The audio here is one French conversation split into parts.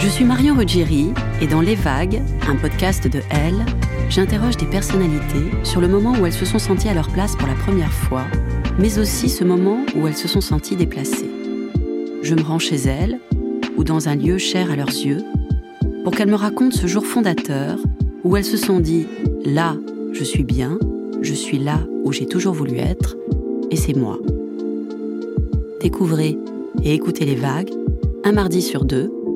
Je suis Marion Ruggieri et dans Les Vagues, un podcast de Elle, j'interroge des personnalités sur le moment où elles se sont senties à leur place pour la première fois, mais aussi ce moment où elles se sont senties déplacées. Je me rends chez elles ou dans un lieu cher à leurs yeux pour qu'elles me racontent ce jour fondateur où elles se sont dit ⁇ Là, je suis bien, je suis là où j'ai toujours voulu être, et c'est moi ⁇ Découvrez et écoutez les vagues, un mardi sur deux,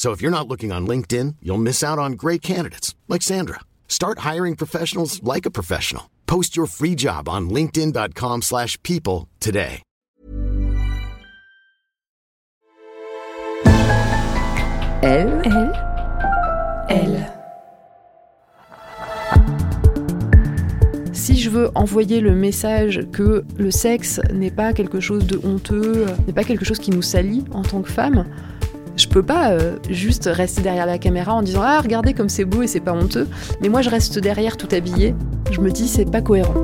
So if you're not looking on LinkedIn, you'll miss out on great candidates like Sandra. Start hiring professionals like a professional. Post your free job on linkedin.com/people today. Elle, elle, elle. Si je veux envoyer le message que le sexe n'est pas quelque chose de honteux, n'est pas quelque chose qui nous salit en tant que femme, je peux pas euh, juste rester derrière la caméra en disant ah regardez comme c'est beau et c'est pas honteux, mais moi je reste derrière tout habillée. Je me dis c'est pas cohérent.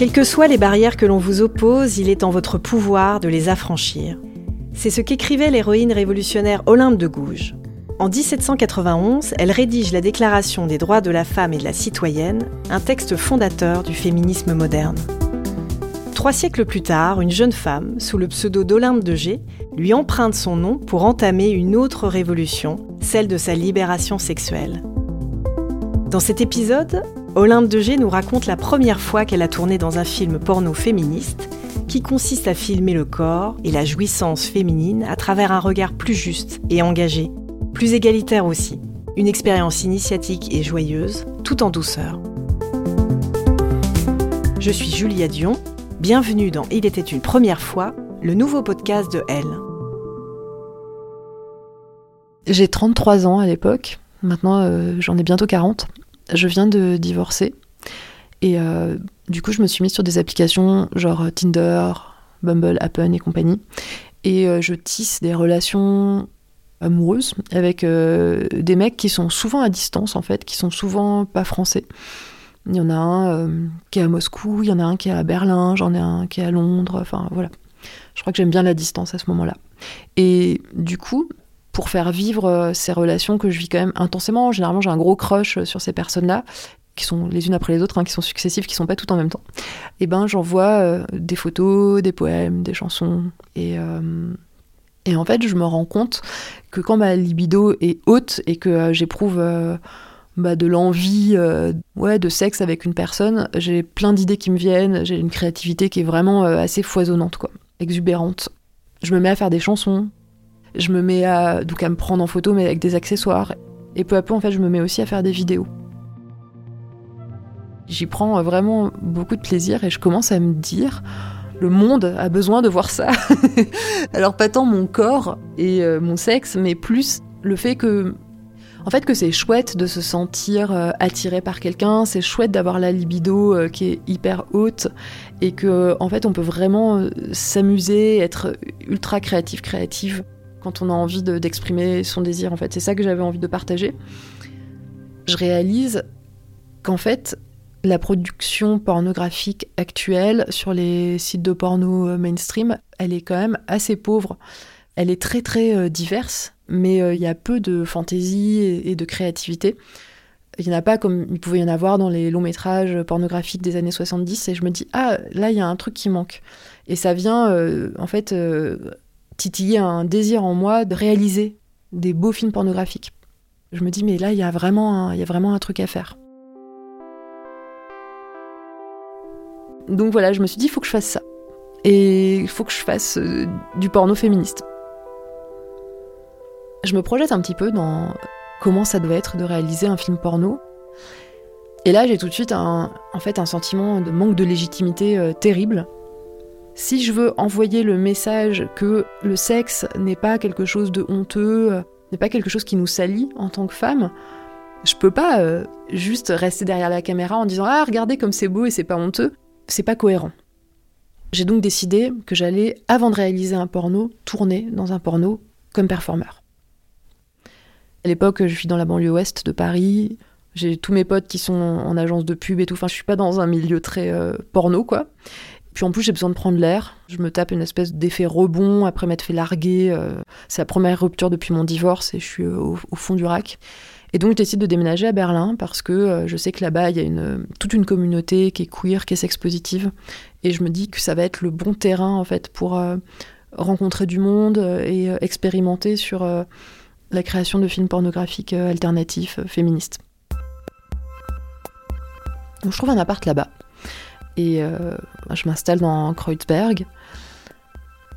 Quelles que soient les barrières que l'on vous oppose, il est en votre pouvoir de les affranchir. C'est ce qu'écrivait l'héroïne révolutionnaire Olympe de Gouges. En 1791, elle rédige la Déclaration des droits de la femme et de la citoyenne, un texte fondateur du féminisme moderne. Trois siècles plus tard, une jeune femme, sous le pseudo d'Olympe de G, lui emprunte son nom pour entamer une autre révolution, celle de sa libération sexuelle. Dans cet épisode, Olympe de G nous raconte la première fois qu'elle a tourné dans un film porno féministe qui consiste à filmer le corps et la jouissance féminine à travers un regard plus juste et engagé, plus égalitaire aussi. Une expérience initiatique et joyeuse, tout en douceur. Je suis Julia Dion, bienvenue dans Il était une première fois, le nouveau podcast de Elle. J'ai 33 ans à l'époque, maintenant euh, j'en ai bientôt 40. Je viens de divorcer et euh, du coup je me suis mise sur des applications genre Tinder, Bumble, Happen et compagnie. Et euh, je tisse des relations amoureuses avec des mecs qui sont souvent à distance en fait, qui sont souvent pas français. Il y en a un euh, qui est à Moscou, il y en a un qui est à Berlin, j'en ai un qui est à Londres, enfin voilà. Je crois que j'aime bien la distance à ce moment-là. Et du coup, pour faire vivre euh, ces relations que je vis quand même intensément, généralement j'ai un gros crush sur ces personnes-là, qui sont les unes après les autres, hein, qui sont successives, qui sont pas toutes en même temps. Et ben j'envoie euh, des photos, des poèmes, des chansons, et, euh, et en fait je me rends compte que quand ma libido est haute et que euh, j'éprouve euh, bah, de l'envie euh, ouais, de sexe avec une personne, j'ai plein d'idées qui me viennent, j'ai une créativité qui est vraiment euh, assez foisonnante, quoi, exubérante. Je me mets à faire des chansons, je me mets à, donc à me prendre en photo mais avec des accessoires, et peu à peu en fait je me mets aussi à faire des vidéos. J'y prends euh, vraiment beaucoup de plaisir et je commence à me dire, le monde a besoin de voir ça. Alors pas tant mon corps et mon sexe, mais plus le fait que, en fait, que c'est chouette de se sentir euh, attiré par quelqu'un, c'est chouette d'avoir la libido euh, qui est hyper haute et que, en fait, on peut vraiment euh, s'amuser, être ultra créatif, créative quand on a envie de- d'exprimer son désir. En fait, c'est ça que j'avais envie de partager. Je réalise qu'en fait, la production pornographique actuelle sur les sites de porno mainstream, elle est quand même assez pauvre. Elle est très très diverse, mais euh, il y a peu de fantaisie et, de créativité. Il n'y en a pas comme il pouvait y en avoir dans les longs métrages pornographiques des années 70, et je me dis, ah, là, il y a un truc qui manque. Et ça vient, euh, en fait, euh, titiller un désir en moi de réaliser des beaux films pornographiques. Je me dis, mais là, il y a vraiment un, il y a vraiment un truc à faire. Donc voilà, je me suis dit, il faut que je fasse ça. Et il faut que je fasse du porno féministe. Je me projette un petit peu dans comment ça doit être de réaliser un film porno. Et là, j'ai tout de suite un, en fait, un sentiment de manque de légitimité euh, terrible. Si je veux envoyer le message que le sexe n'est pas quelque chose de honteux, n'est pas quelque chose qui nous salit en tant que femme, je peux pas euh, juste rester derrière la caméra en disant Ah, regardez comme c'est beau et c'est pas honteux. C'est pas cohérent. J'ai donc décidé que j'allais, avant de réaliser un porno, tourner dans un porno comme performeur. À l'époque, je suis dans la banlieue ouest de Paris. J'ai tous mes potes qui sont en agence de pub et tout. Enfin, je suis pas dans un milieu très euh, porno, quoi. Puis en plus, j'ai besoin de prendre l'air. Je me tape une espèce d'effet rebond après m'être fait larguer. Euh, c'est la première rupture depuis mon divorce et je suis au, fond du rack. Et donc, je décide de déménager à Berlin parce que euh, je sais que là-bas, il y a une, toute une communauté qui est queer, qui est sex-positive. Et je me dis que ça va être le bon terrain, en fait, pour rencontrer du monde et expérimenter sur la création de films pornographiques alternatifs, féministes. Donc je trouve un appart là-bas. Et euh, je m'installe dans Kreuzberg.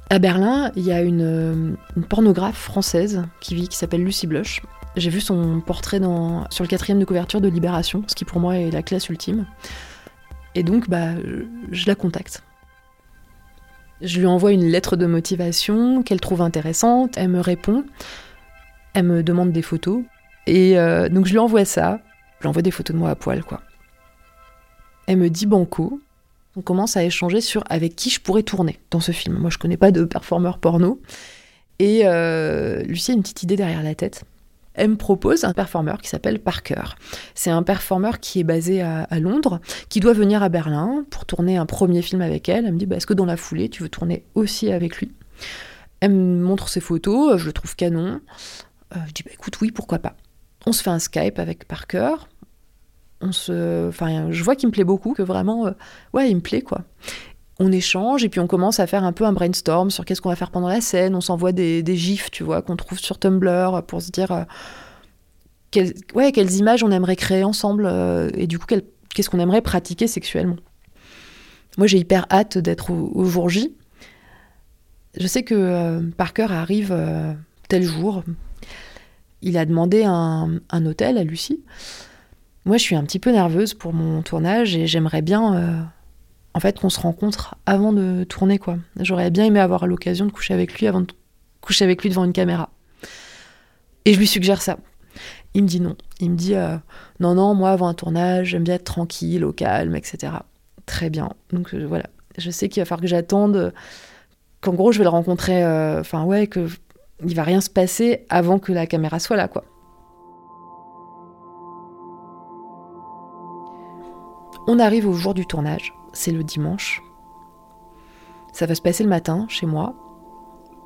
À Berlin, il y a une, pornographe française qui vit, qui s'appelle Lucie Blush. J'ai vu son portrait sur le quatrième de couverture de Libération, ce qui pour moi est la classe ultime. Et donc, bah, je la contacte. Je lui envoie une lettre de motivation qu'elle trouve intéressante. Elle me répond. Elle me demande des photos. Et euh, donc, je lui envoie ça. Je lui envoie des photos de moi à poil, quoi. Elle me dit banco. On commence à échanger sur avec qui je pourrais tourner dans ce film. Moi, je connais pas de performeur porno. Et euh, Lucie a une petite idée derrière la tête. Elle me propose un performeur qui s'appelle Parker. C'est un performeur qui est basé à, Londres, qui doit venir à Berlin pour tourner un premier film avec elle. Elle me dit bah, Est-ce que dans la foulée, tu veux tourner aussi avec lui? Elle me montre ses photos, je le trouve canon. Euh, je dis bah, Écoute, oui, pourquoi pas. On se fait un Skype avec Parker on se, enfin, je vois qu'il me plaît beaucoup, que vraiment, euh, ouais, il me plaît quoi. On échange et puis on commence à faire un peu un brainstorm sur qu'est-ce qu'on va faire pendant la scène. On s'envoie des, gifs, tu vois, qu'on trouve sur Tumblr pour se dire euh, quelles, ouais, quelles images on aimerait créer ensemble et du coup qu'est-ce qu'on aimerait pratiquer sexuellement. Moi, j'ai hyper hâte d'être au, jour J. Je sais que Parker arrive tel jour. Il a demandé un, hôtel à Lucie. Moi, je suis un petit peu nerveuse pour mon tournage et j'aimerais bien, euh, en fait, qu'on se rencontre avant de tourner, quoi. J'aurais bien aimé avoir l'occasion de coucher avec lui avant de coucher avec lui devant une caméra. Et je lui suggère ça. Il me dit non. Il me dit euh, non, non, moi, avant un tournage, j'aime bien être tranquille, au calme, etc. Très bien. Donc euh, voilà. Je sais qu'il va falloir que j'attende, qu'en gros, je vais le rencontrer, enfin, ouais, que il va rien se passer avant que la caméra soit là, quoi. On arrive au jour du tournage, c'est le dimanche. Ça va se passer le matin chez moi.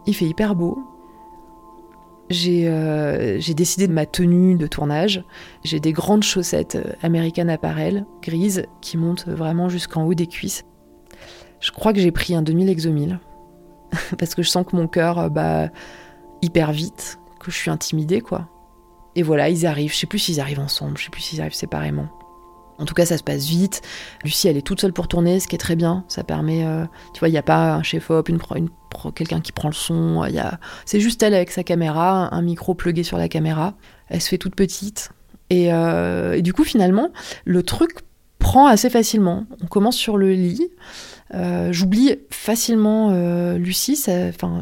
Il fait hyper beau. J'ai euh, décidé de ma tenue de tournage. J'ai des grandes chaussettes euh, American Apparel, grises, qui montent vraiment jusqu'en haut des cuisses. Je crois que j'ai pris un demi-lexomil. parce que je sens que mon cœur euh, bat hyper vite, que je suis intimidée, quoi. Et voilà, ils arrivent. Je sais plus s'ils arrivent ensemble, je sais plus s'ils arrivent séparément. En tout cas, ça se passe vite. Lucie, elle est toute seule pour tourner, ce qui est très bien. Ça permet, euh, tu vois, il n'y a pas un chef-op, une, quelqu'un qui prend le son. Y a... C'est juste elle avec sa caméra, un micro plugué sur la caméra. Elle se fait toute petite. Et, euh, du coup, finalement, le truc prend assez facilement. On commence sur le lit. Euh, j'oublie facilement Lucie. Enfin,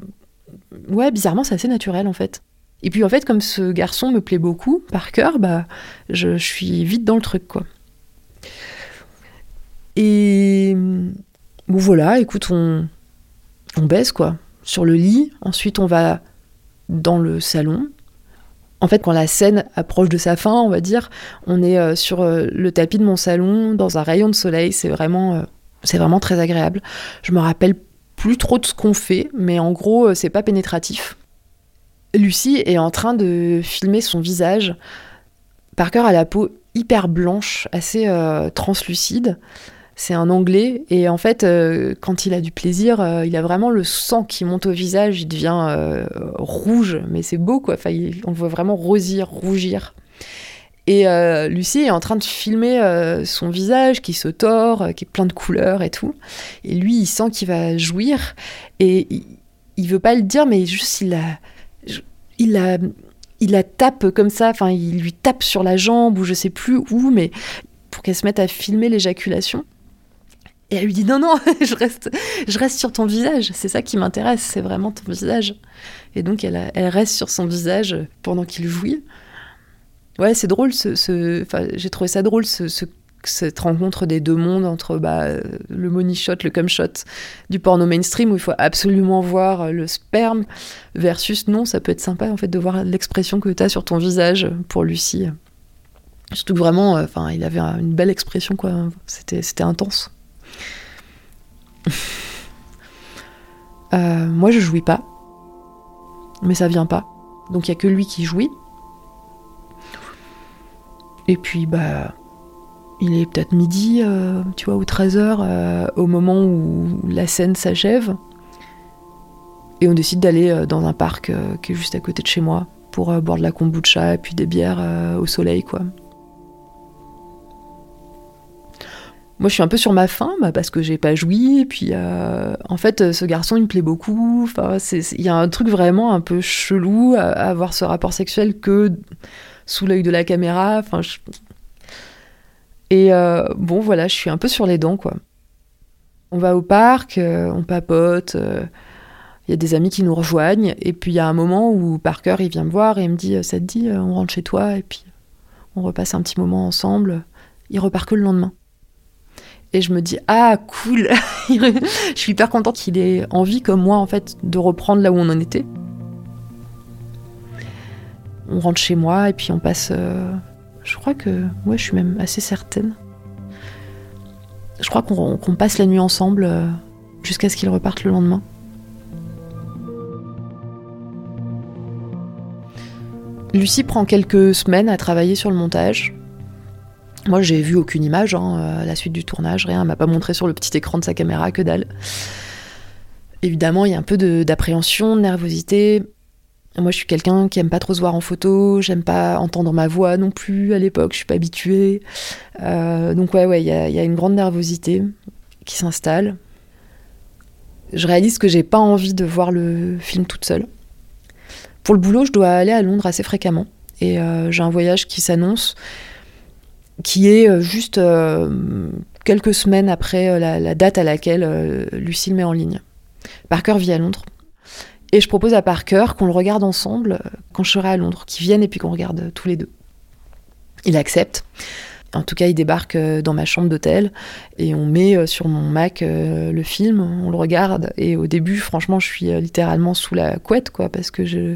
ouais, bizarrement, c'est assez naturel en fait. Et puis en fait, comme ce garçon me plaît beaucoup, par cœur, bah, je, suis vite dans le truc, quoi. Et bon voilà, écoute, on, on baisse quoi, sur le lit. Ensuite, on va dans le salon. En fait, quand la scène approche de sa fin, on va dire, on est euh, sur euh, le tapis de mon salon, dans un rayon de soleil. C'est vraiment, euh, c'est vraiment très agréable. Je me rappelle plus trop de ce qu'on fait, mais en gros, c'est pas pénétratif. Lucie est en train de filmer son visage. Parker a la peau hyper blanche, assez translucide c'est un anglais et en fait euh, quand il a du plaisir euh, il a vraiment le sang qui monte au visage il devient euh, rouge mais c'est beau quoi on le voit vraiment rosir rougir et Lucie est en train de filmer son visage qui se tord qui est plein de couleurs et tout et lui il sent qu'il va jouir et il, il, veut pas le dire mais juste il a il la il la tape comme ça enfin il lui tape sur la jambe ou je sais plus où mais pour qu'elle se mette à filmer l'éjaculation Et elle lui dit non, non, je reste, je reste sur ton visage. C'est ça qui m'intéresse, c'est vraiment ton visage. Et donc elle, elle reste sur son visage pendant qu'il jouit. Ouais, c'est drôle. J'ai trouvé ça drôle ce, cette rencontre des deux mondes entre bah, le money shot, le cum shot du porno mainstream où il faut absolument voir le sperme versus non, ça peut être sympa en fait de voir l'expression que tu as sur ton visage pour Lucie. Surtout que vraiment, enfin, il avait une belle expression quoi. C'était, c'était intense. Euh, moi, je jouis pas. Mais ça vient pas. Donc il y a que lui qui jouit. Et puis, bah, il est peut-être midi, euh, tu vois, ou 13h, euh, au moment où la scène s'achève. Et on décide d'aller dans un parc qui est juste à côté de chez moi pour boire de la kombucha et puis des bières au soleil, quoi. Moi, je suis un peu sur ma faim bah, parce que j'ai pas joui. Et puis, euh, en fait, ce garçon, il me plaît beaucoup. Enfin, il y a un truc vraiment un peu chelou à, avoir ce rapport sexuel que sous l'œil de la caméra. Enfin, Et euh, bon, voilà, je suis un peu sur les dents, quoi. On va au parc, euh, on papote. Il y a des amis qui nous rejoignent. Et puis, il y a un moment où Parker, il vient me voir et il me dit Ça te dit, on rentre chez toi et puis on repasse un petit moment ensemble. Il repart que le lendemain. Et je me dis, ah, cool Je suis hyper contente qu'il ait envie, comme moi, en fait, de reprendre là où on en était. On rentre chez moi et puis on passe. Euh, je crois que. Ouais, je suis même assez certaine. Je crois qu'on passe la nuit ensemble euh, jusqu'à ce qu'il reparte le lendemain. Lucie prend quelques semaines à travailler sur le montage. Moi, j'ai vu aucune image hein, à la suite du tournage, rien. Elle m'a pas montré sur le petit écran de sa caméra que dalle. Évidemment, il y a un peu d'appréhension, de, nervosité. Moi, je suis quelqu'un qui aime pas trop se voir en photo, j'aime pas entendre ma voix non plus à l'époque, je suis pas habituée. Euh, donc ouais, ouais, il y a, une grande nervosité qui s'installe. Je réalise que j'ai pas envie de voir le film toute seule. Pour le boulot, je dois aller à Londres assez fréquemment et euh, j'ai un voyage qui s'annonce qui est euh, juste quelques semaines après euh, la, date à laquelle Lucille met en ligne. Parker vit à Londres. Et je propose à Parker qu'on le regarde ensemble quand je serai à Londres, qu'il vienne et puis qu'on regarde tous les deux. Il accepte. En tout cas, il débarque dans ma chambre d'hôtel et on met sur mon Mac le film, on le regarde. Et au début, franchement, je suis littéralement sous la couette, quoi, parce que je.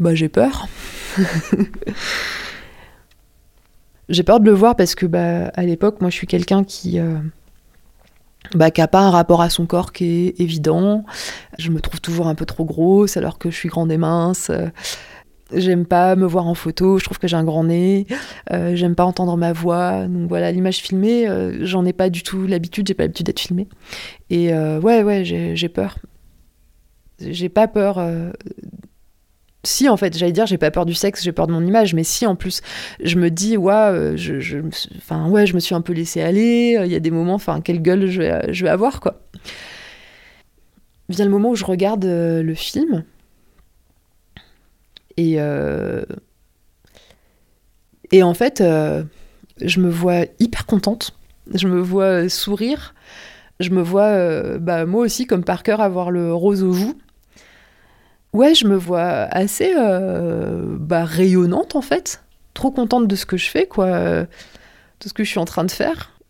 Bah, j'ai peur. J'ai peur de le voir parce que bah, à l'époque, moi je suis quelqu'un qui euh, bah, qui n'a pas un rapport à son corps qui est évident. Je me trouve toujours un peu trop grosse alors que je suis grande et mince. J'aime pas me voir en photo, je trouve que j'ai un grand nez. Euh, j'aime pas entendre ma voix. Donc voilà, l'image filmée, euh, j'en ai pas du tout l'habitude, j'ai pas l'habitude d'être filmée. Et ouais, ouais, j'ai peur. J'ai pas peur si en fait, j'allais dire, j'ai pas peur du sexe, j'ai peur de mon image, mais si en plus, je me dis, ouais, euh, je, enfin, ouais, je me suis un peu laissé aller, euh, il y a des moments, enfin, quelle gueule je vais, je vais avoir, quoi. Vient le moment où je regarde euh, le film, et, et en fait, je me vois hyper contente, je me vois sourire, je me vois, bah, moi aussi, comme Parker, avoir le rose aux joues ouais, je me vois assez euh, bah, rayonnante en fait. Trop contente de ce que je fais, quoi. De ce que je suis en train de faire.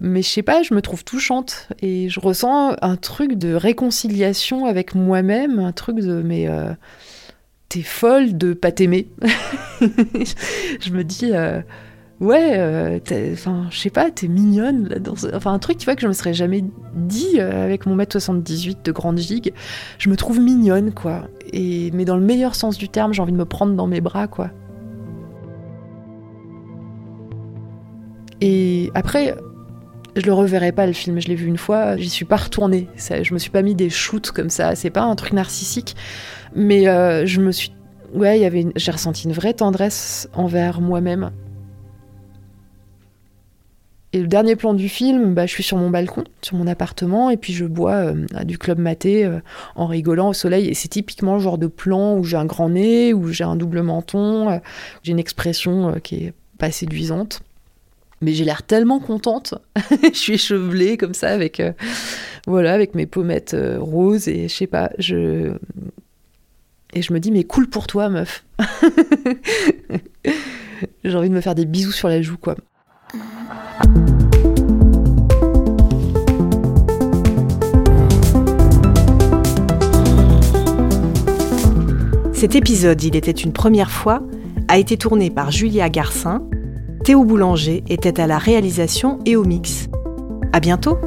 Mais je sais pas, je me trouve touchante et je ressens un truc de réconciliation avec moi-même, un truc de mais euh, t'es folle de pas t'aimer. je me dis euh, ouais, euh, enfin, je sais pas, t'es mignonne. Là, Enfin, un truc, tu vois, que je me serais jamais dit euh, avec mon mètre 78 de grande gigue. Je me trouve mignonne, quoi. Et, mais dans le meilleur sens du terme, j'ai envie de me prendre dans mes bras, quoi. Et après, je le reverrai pas le film, je l'ai vu une fois, j'y suis pas retournée. Je me suis pas mis des shoots comme ça, c'est pas un truc narcissique, mais euh, je me suis. Ouais, j'ai ressenti une vraie tendresse envers moi-même et le dernier plan du film, bah, je suis sur mon balcon, sur mon appartement, et puis je bois euh, du club maté euh, en rigolant au soleil. Et c'est typiquement le genre de plan où j'ai un grand nez, où j'ai un double menton, euh, j'ai une expression qui est pas séduisante. mais j'ai l'air tellement contente. je suis échevelée comme ça avec, euh, voilà, avec mes pommettes euh, roses et je sais pas, je et je me dis mais cool pour toi meuf. j'ai envie de me faire des bisous sur la joue quoi. Cet épisode, il était une première fois, a été tourné par Julia Garcin. Théo Boulanger était à la réalisation et au mix. À bientôt!